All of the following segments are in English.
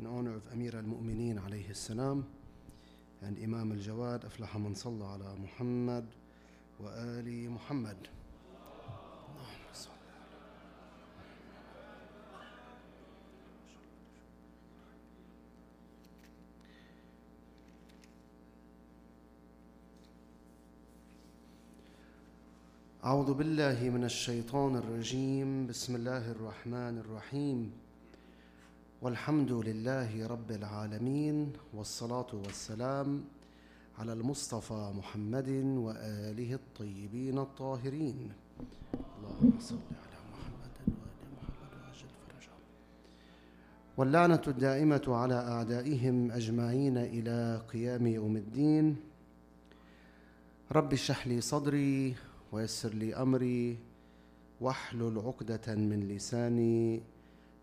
in honor of Amir al-Mu'mineen alayhi salam and Imam al-Jawad من صلى على محمد وآل محمد اللهم صل أعوذ بالله من الشيطان الرجيم بسم الله الرحمن الرحيم والحمد لله رب العالمين والصلاة والسلام على المصطفى محمد وآله الطيبين الطاهرين. اللهم صل على محمد وآل محمد وأجل فرجهم واللعنة الدائمة على أعدائهم أجمعين إلى قيام يوم الدين. رب اشرح لي صدري ويسر لي أمري واحلل عقدة من لساني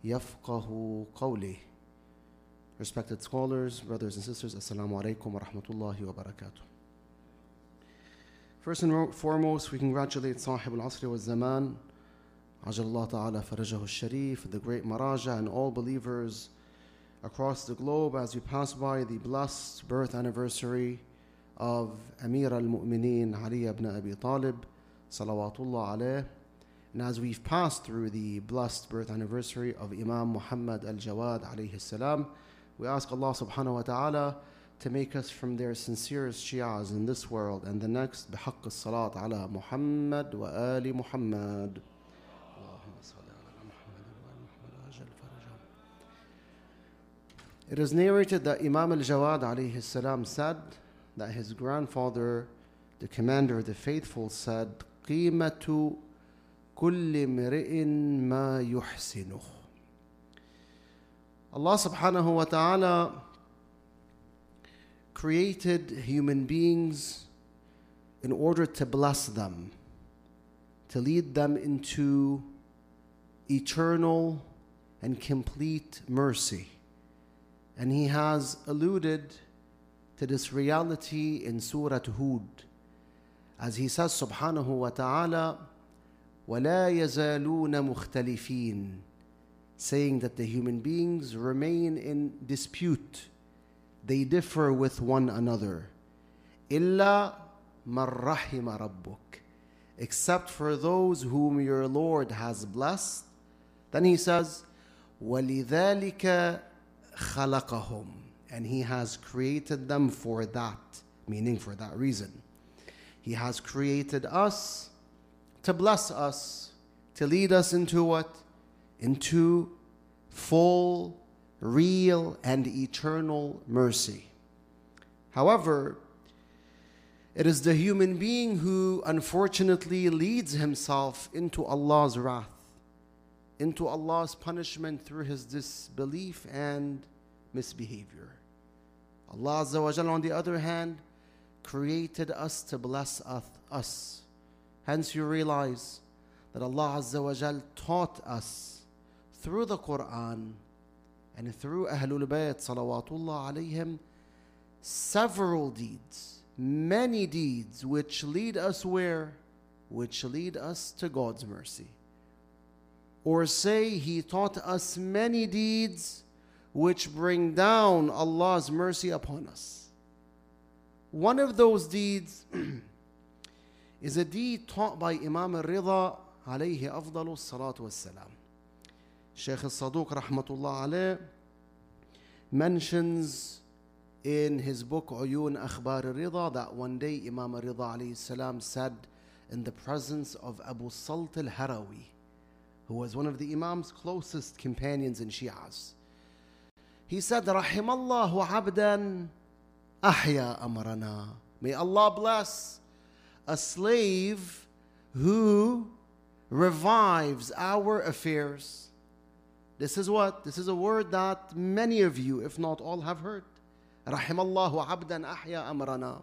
يفقه قولي Respected scholars, brothers and sisters, Assalamu alaikum wa rahmatullahi wa barakatuh. First and foremost, we congratulate Sahib al-Asri wa Zaman, Ajallah Ta'ala Farajahu Sharif, the great Maraja, and all believers across the globe as we pass by the blessed birth anniversary of Amir al-Mu'mineen Ali ibn Abi Talib, salawatullah alayh. And as we've passed through the blessed birth anniversary of Imam Muhammad al-Jawad alayhi salam, we ask Allah subhanahu wa ta'ala to make us from their sincerest Shias in this world and the next بحق الصلاة على محمد وآل محمد اللهم صل على محمد وآل محمد وأجل فرجهم. It is narrated that Imam al-Jawad alayhi salam said that his grandfather, the commander of the faithful, said, قيمة كل امرئ ما يحسنه. Allah subhanahu wa ta'ala created human beings in order to bless them, to lead them into eternal and complete mercy. And He has alluded to this reality in Surah Hud. As He says, Subhanahu wa ta'ala, وَلَا يَزَالُونَ مُخْتَلِفِينَ Saying that the human beings remain in dispute. They differ with one another. إِلَّا مَنْ رَحِمَ رَبُّكَ Except for those whom your Lord has blessed. Then He says, وَلِذَلِكَ خَلَقَهُمْ and He has created them for that, meaning for that reason. He has created us to bless us, to lead us into what? Into full, real, and eternal mercy. However, it is the human being who unfortunately leads himself into Allah's wrath, into Allah's punishment through his disbelief and misbehavior. Allah Azza wa Jalla, on the other hand, created us to bless us. Hence, you realize that Allah Azza wa Jalla taught us through the Quran and through Ahlul Bayt salawatullah alayhim several deeds, many deeds which lead us where? Which lead us to God's mercy. Or say He taught us many deeds which bring down Allah's mercy upon us. One of those deeds is a deed taught by Imam al-Rida alayhi afdalu salatu wassalam. Shaykh al-Saduq rahmatullah alayh mentions in his book Uyun Akhbar al-Rida that one day Imam al-Rida alayhi salam said in the presence of Abu Salt al-Harawi who was one of the Imam's closest companions in Shias. He said, Rahimallahu abdan ahya amrana. May Allah bless a slave who revives our affairs. This is what? This is a word that many of you, if not all, have heard. Rahimallahu abdan ahya amrana.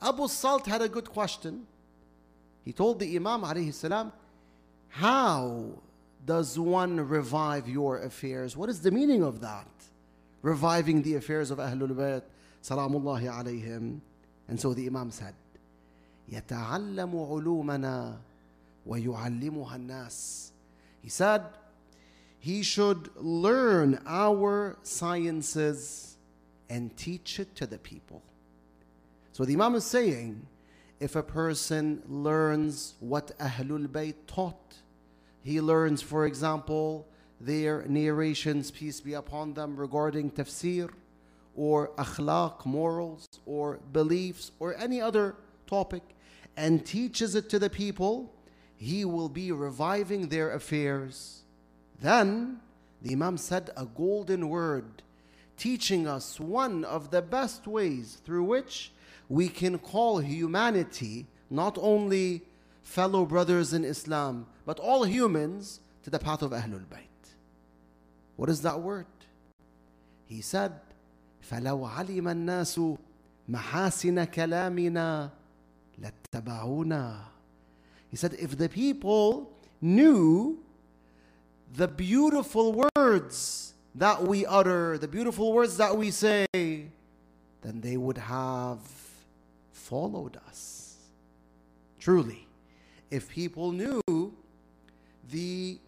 Abu Salt had a good question. He told the Imam alayhi salam, how does one revive your affairs? What is the meaning of that? Reviving the affairs of Ahlul Bayt, salamullahi alayhim. And so the Imam said, يتعلم علومنا ويعلمها الناس. He said, he should learn our sciences and teach it to the people. So the Imam is saying, if a person learns what Ahlul Bayt taught, he learns, for example, their narrations, peace be upon them, regarding tafsir or akhlaq, morals, or beliefs, or any other topic, and teaches it to the people, he will be reviving their affairs. Then the Imam said a golden word, teaching us one of the best ways through which we can call humanity, not only fellow brothers in Islam, but all humans to the path of Ahlul Bayt. What is that word? He said, فلو علم الناس محاسن كلامنا لاتبعونا. He said, if the people knew the beautiful words that we utter, the beautiful words that we say, then they would have followed us. Truly, if people knew the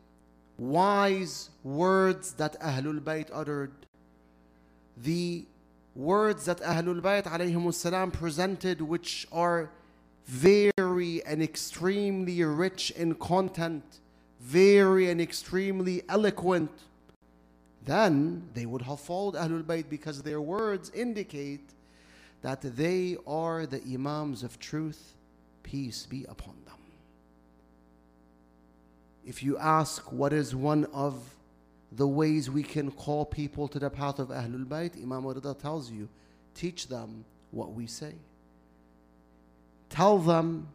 wise words that Ahlul Bayt uttered, the words that Ahlul Bayt alayhim salam presented, which are very and extremely rich in content, very and extremely eloquent, then they would have followed Ahlul Bayt because their words indicate that they are the Imams of truth, peace be upon them. If you ask what is one of the ways we can call people to the path of Ahlul Bayt, Imam Rida tells you, teach them what we say. Tell them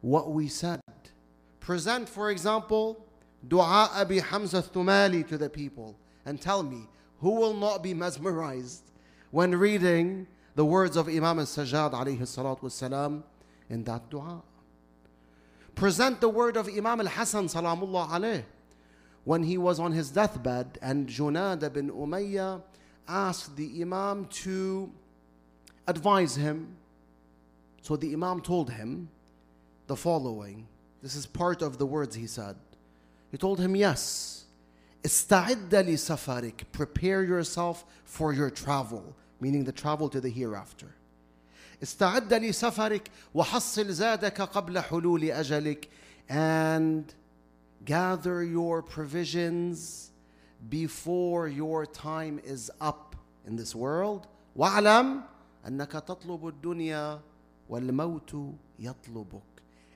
what we said. Present, for example, Dua Abi Hamza Thumali to the people and tell me who will not be mesmerized when reading the words of Imam al-Sajjad salatu wasalam in that dua. Present the word of Imam al-Hasan salamullah alayh when he was on his deathbed and Junada bin Umayyah asked the Imam to advise him. So the Imam told him the following. This is part of the words he said. He told him, Yes, استعد لسفرك, prepare yourself for your travel meaning the travel to the hereafter. استعد لسفرك وحصل زادك قبل حلول أجلك and gather your provisions before your time is up in this world واعلم أنك تطلب الدنيا والموت يطلبك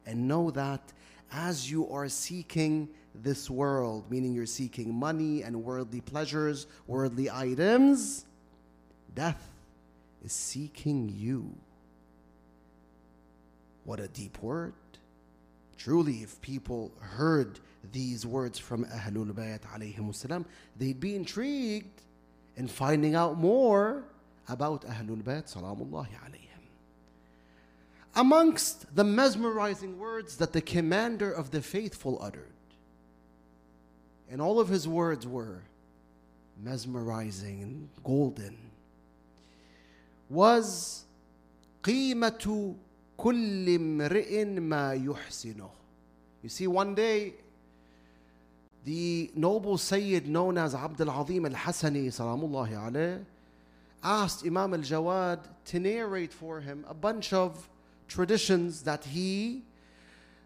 and know that as you are seeking this world, meaning you're seeking money and worldly pleasures, worldly items, Death is seeking you. What a deep word. Truly, if people heard these words from Ahlul Bayt alayhim salam, they'd be intrigued in finding out more about Ahlul Bayt salamullahi alayhim. Amongst the mesmerizing words that the commander of the faithful uttered, and all of his words were mesmerizing and golden was قيمة كل امرئ ما يحسنه. You see, one day the noble Sayyid known as Abd al-Azim al-Hasani salamullahi alayh asked Imam al-Jawad to narrate for him a bunch of traditions that he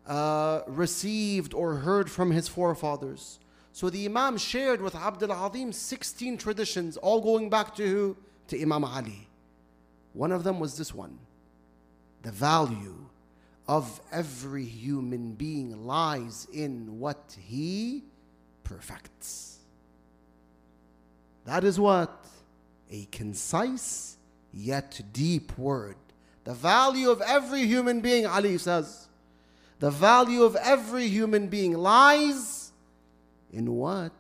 uh, received or heard from his forefathers. So the Imam shared with Abd al-Azim 16 traditions, all going back to To Imam Ali. One of them was this one the value of every human being lies in what he perfects. That is what? A concise yet deep word. The value of every human being, Ali says, the value of every human being lies in what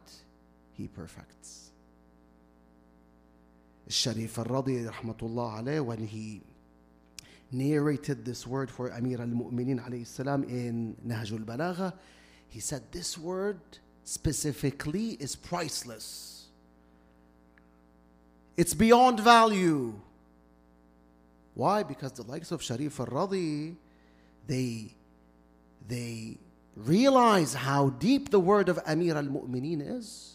he perfects. Sharif al-Radi rahmatullah when he narrated this word for Amir al-Mu'minin in Nahjul Balagha, he said this word specifically is priceless. It's beyond value. Why? Because the likes of Sharif al-Radi, they, they realize how deep the word of Amir al-Mu'minin is.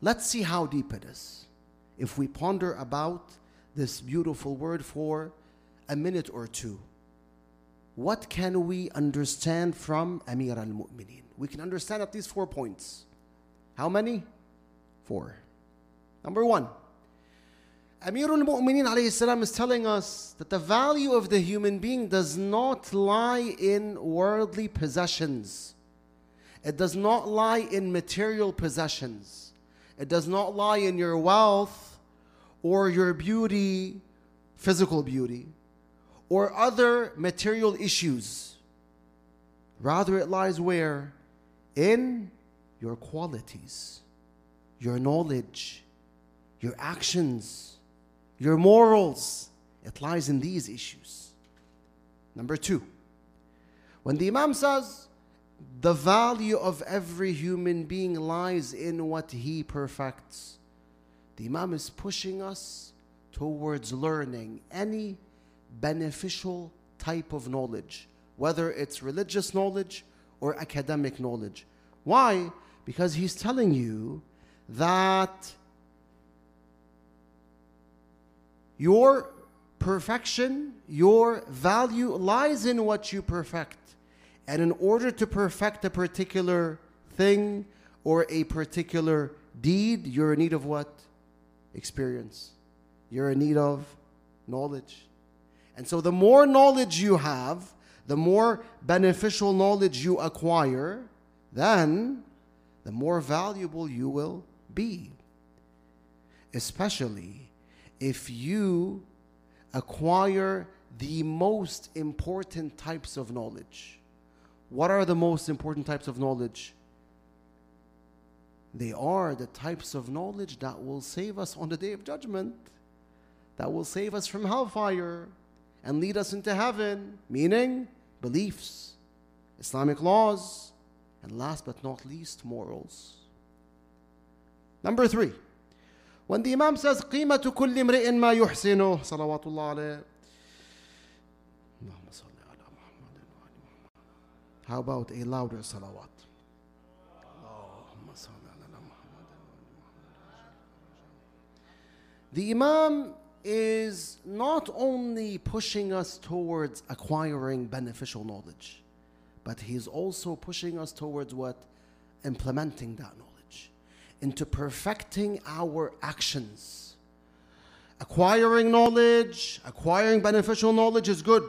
Let's see how deep it is. If we ponder about this beautiful word for a minute or two, what can we understand from Amir al Mu'mineen? We can understand at least four points. How many? Four. Number one, Amir al Mu'mineen alayhi is telling us that the value of the human being does not lie in worldly possessions. It does not lie in material possessions. It does not lie in your wealth or your beauty, physical beauty, or other material issues. Rather, it lies where? In your qualities, your knowledge, your actions, your morals. It lies in these issues. Number two, when the Imam says, the value of every human being lies in what he perfects. The Imam is pushing us towards learning any beneficial type of knowledge, whether it's religious knowledge or academic knowledge. Why? Because he's telling you that your perfection, your value lies in what you perfect. And in order to perfect a particular thing or a particular deed, you're in need of what? Experience. You're in need of knowledge. And so the more knowledge you have, the more beneficial knowledge you acquire, then the more valuable you will be. Especially if you acquire the most important types of knowledge. What are the most important types of knowledge? They are the types of knowledge that will save us on the day of judgment, that will save us from hellfire and lead us into heaven, meaning beliefs, Islamic laws, and last but not least, morals. Number three, when the Imam says, قيمة كل امرئ ما يحسنه صلوات الله عليه How about a louder salawat? The Imam is not only pushing us towards acquiring beneficial knowledge, but he's also pushing us towards what? Implementing that knowledge, into perfecting our actions. Acquiring knowledge, acquiring beneficial knowledge is good.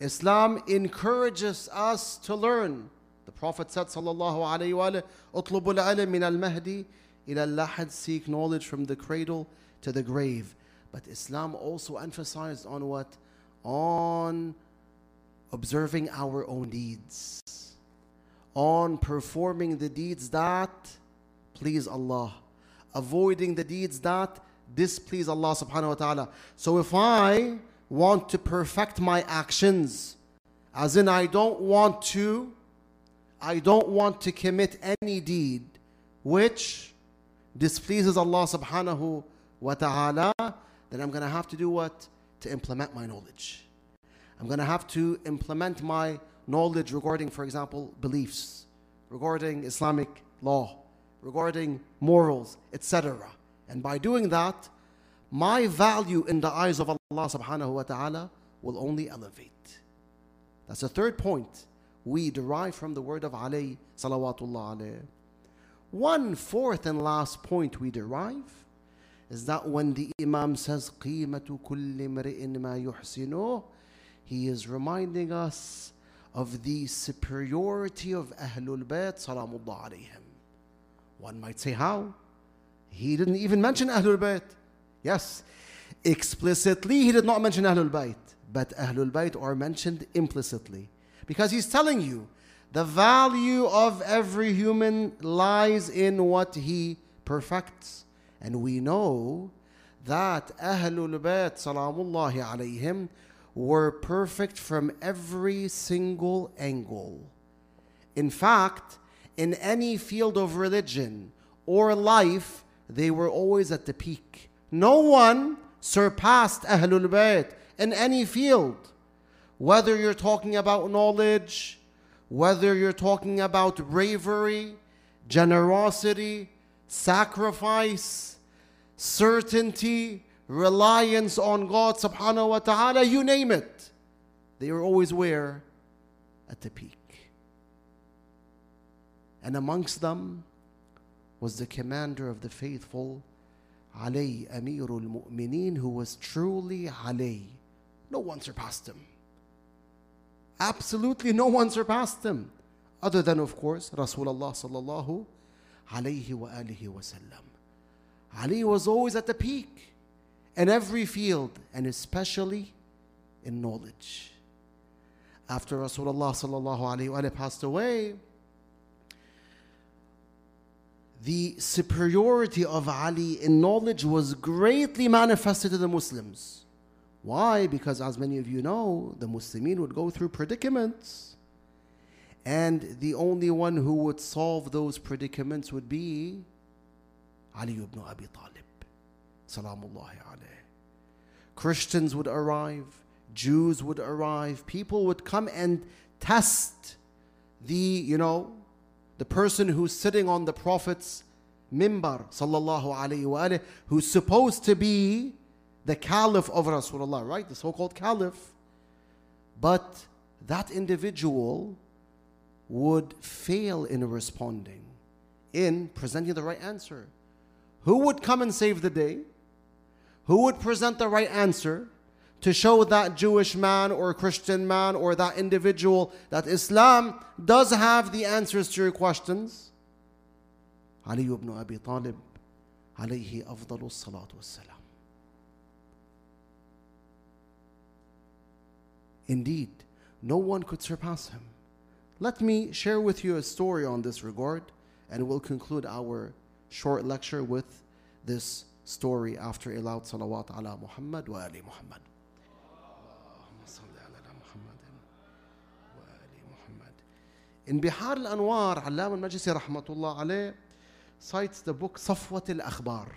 Islam encourages us to learn. The Prophet said, Sallallahu Alaihi Wasallam, Utlubul alim min al mahdi ila lahad, seek knowledge from the cradle to the grave. But Islam also emphasized on what? On observing our own deeds, on performing the deeds that please Allah, avoiding the deeds that displease Allah subhanahu wa ta'ala. So if I want to perfect my actions. As in, I don't want to, I don't want to commit any deed which displeases Allah subhanahu wa ta'ala, then I'm to have to do what? To implement my knowledge. I'm to have to implement my knowledge regarding, for example, beliefs, regarding Islamic law, regarding morals, etc. And by doing that, my value in the eyes of Allah subhanahu wa ta'ala will only elevate. That's the third point we derive from the word of Ali salawatullah alayh. One fourth and last point we derive is that when the Imam says قِيمَةُ كُلِّ مْرِئٍ مَا يُحْسِنُهُ he is reminding us of the superiority of Ahlul Bayt salamullah alayhim. One might say how? He didn't even mention Ahlul Bayt. Yes, explicitly he did not mention Ahlul Bayt, but Ahlul Bayt are mentioned implicitly. Because he's telling you the value of every human lies in what he perfects. And we know that Ahlul Bayt salamullahi alayhim were perfect from every single angle. In fact, in any field of religion or life, they were always at the peak. No one surpassed Ahlul Bayt in any field. Whether you're talking about knowledge, whether you're talking about bravery, generosity, sacrifice, certainty, reliance on God subhanahu wa ta'ala, you name it. They were always where? At the peak. And amongst them was the commander of the faithful, Ali Amirul Mu'mineen, who was truly Ali. No one surpassed him. Absolutely no one surpassed him. Other than, of course, Rasulullah sallallahu alayhi wa alihi wasallam. Ali was always at the peak in every field and especially in knowledge. After Rasulullah sallallahu alayhi wa passed away, the superiority of Ali in knowledge was greatly manifested to the Muslims. Why? Because, as many of you know, the Muslimin would go through predicaments. And the only one who would solve those predicaments would be Ali ibn Abi Talib. Christians would arrive, Jews would arrive, people would come and test the, you know, the person who's sitting on the Prophet's mimbar, sallallahu alayhi wa who's supposed to be the caliph of Rasulullah, right? The so called caliph. But that individual would fail in responding, in presenting the right answer. Who would come and save the day? Who would present the right answer? to show that Jewish man or Christian man or that individual that Islam does have the answers to your questions? Ali ibn Abi Talib, alayhi afdalu salatu wassalam. Indeed, no one could surpass him. Let me share with you a story on this regard, and we'll conclude our short lecture with this story after a loud salawat ala Muhammad wa ali Muhammad. In Bihar al-Anwar, Allam al-Majlisi rahmatullah alayh cites the book Safwat al-Akhbar.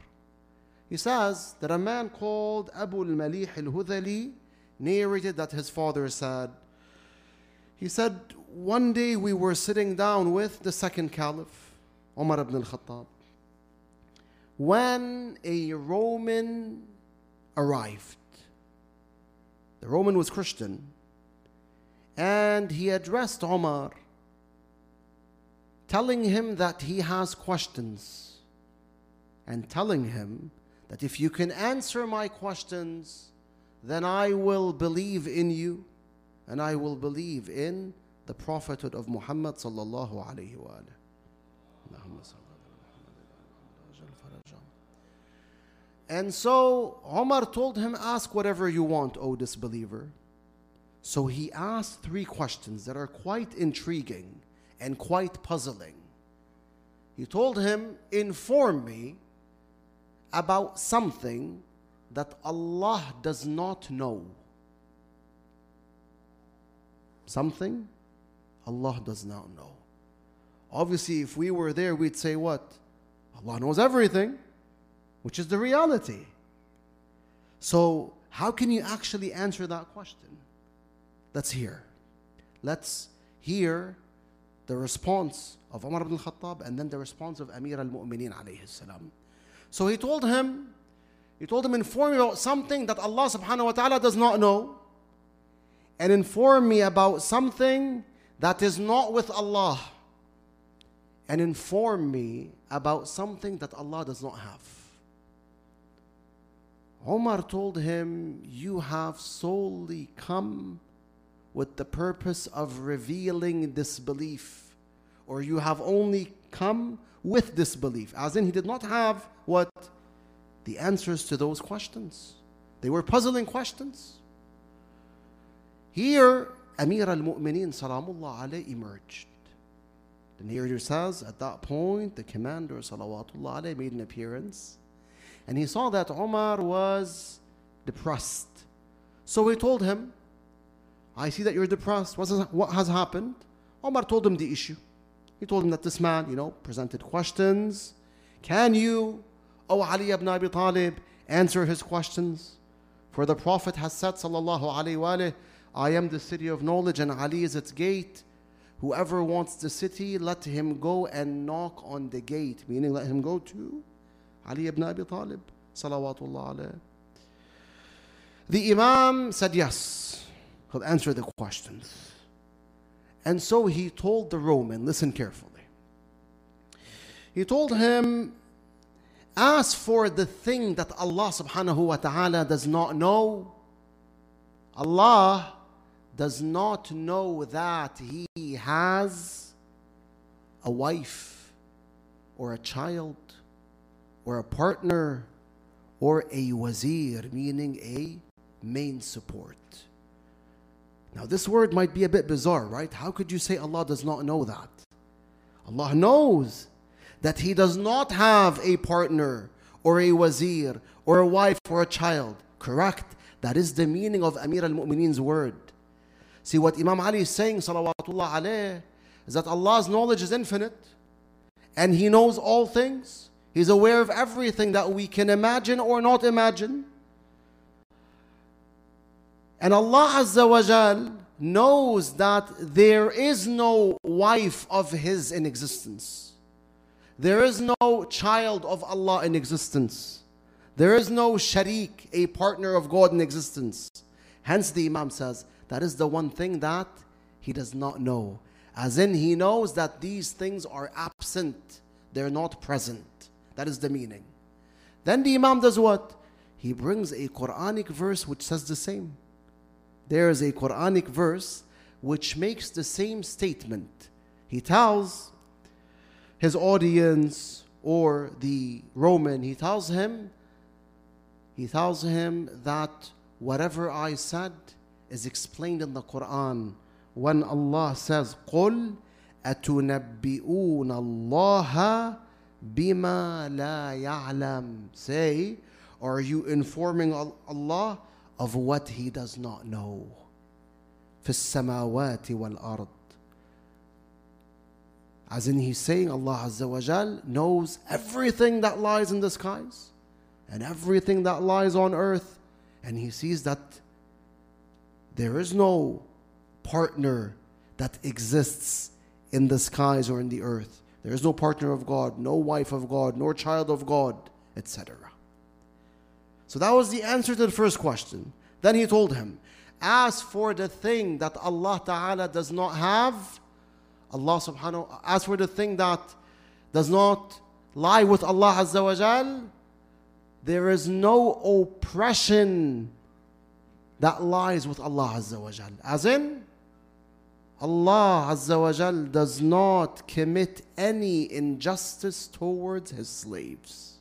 He says that a man called Abu al-Malih al-Hudhali narrated that his father said, he said, one day we were sitting down with the second caliph, Umar ibn al-Khattab, when a Roman arrived. The Roman was Christian, and he addressed Omar telling him that he has questions and telling him that if you can answer my questions, then I will believe in you and I will believe in the prophethood of Muhammad And so Omar told him, Ask whatever you want, O disbeliever. So he asked three questions that are quite intriguing and quite puzzling. He told him, Inform me about something that Allah does not know. Something Allah does not know. Obviously, if we were there, we'd say, What? Allah knows everything, which is the reality. So, how can you actually answer that question? Let's hear. Let's hear the response of Umar ibn Khattab and then the response of Amir al-Mu'mineen alayhi salam. So he told him, he told him, inform me about something that Allah subhanahu wa ta'ala does not know and inform me about something that is not with Allah and inform me about something that Allah does not have. Omar told him, You have solely come with the purpose of revealing disbelief, or you have only come with disbelief. As in, he did not have what? The answers to those questions. They were puzzling questions. Here, Amir al Mu'mineen Salamullah alayh emerged. The narrator says, at that point, the commander Salawatullah alayh made an appearance and he saw that Omar was depressed. So he told him, I see that you're depressed. What has happened? Omar told him the issue. He told him that this man, you know, presented questions. Can you, O Ali ibn Abi Talib, answer his questions? For the Prophet has said, Sallallahu Alaihi Wasallam, I am the city of knowledge and Ali is its gate. Whoever wants the city, let him go and knock on the gate, meaning let him go to Ali ibn Abi Talib, salawatullah alayh. The Imam said yes, he'll answer the questions. And so he told the Roman, listen carefully. He told him, ask for the thing that Allah subhanahu wa ta'ala does not know. Allah does not know that he has a wife or a child or a partner or a wazir, meaning a main support. Now, this word might be a bit bizarre, right? How could you say Allah does not know that? Allah knows that He does not have a partner or a wazir or a wife or a child. Correct. That is the meaning of Amir al Mu'mineen's word. See what Imam Ali is saying, salawatullah alayh, is that Allah's knowledge is infinite and He knows all things. He's aware of everything that we can imagine or not imagine. And Allah Azza wa Jal knows that there is no wife of His in existence. There is no child of Allah in existence. There is no sharik, a partner of God in existence. Hence, the Imam says that is the one thing that he does not know. As in, he knows that these things are absent, they're not present. That is the meaning. Then the Imam does what? He brings a Quranic verse which says the same There is a Quranic verse which makes the same statement. He tells his audience or the Roman, he tells him, he tells him that whatever I said is explained in the Quran. When Allah says, قُلْ أَتُنَبِّئُونَ اللَّهَ بِمَا لَا يَعْلَمُ Say, are you informing Allah of what He does not know? في السماوات والأرض as in, he's saying Allah Azza wa Jal knows everything that lies in the skies and everything that lies on earth. And he sees that there is no partner that exists in the skies or in the earth. There is no partner of God, no wife of God, nor child of God, etc. So that was the answer to the first question. Then he told him, Ask for the thing that Allah Ta'ala does not have Allah subhanahu as for the thing that does not lie with Allah Azza wa Jal, there is no oppression that lies with Allah Azza wa Jal. As in, Allah Azza wa Jal does not commit any injustice towards His slaves.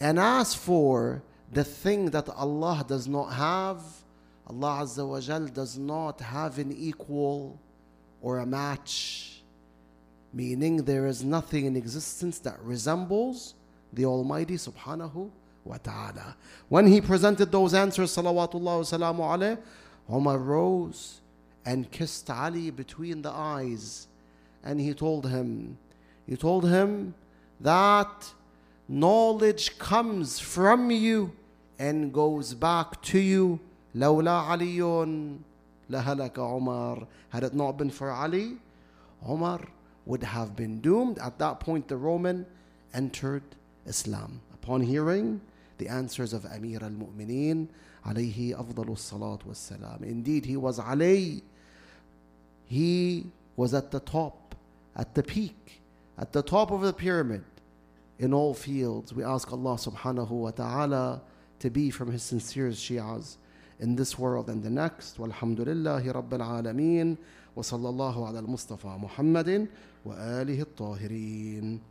And as for the thing that Allah does not have, Allah Azza wa Jal does not have an equal or a match, meaning there is nothing in existence that resembles the Almighty subhanahu wa ta'ala. When he presented those answers, salawatullah salamu alayh, Umar rose and kissed Ali between the eyes. And he told him, he told him that knowledge comes from you and goes back to you. لولا علي لهلك عمر had it not been for Ali Umar would have been doomed at that point the Roman entered Islam upon hearing the answers of Amir al-Mu'mineen alayhi afdalu salat wassalam indeed he was Ali he was at the top at the peak at the top of the pyramid in all fields we ask Allah subhanahu wa ta'ala to be from his sincerest shi'as in this world and the next. Walhamdulillahi Rabbil Alameen. وصلى الله على المصطفى محمد وآله الطاهرين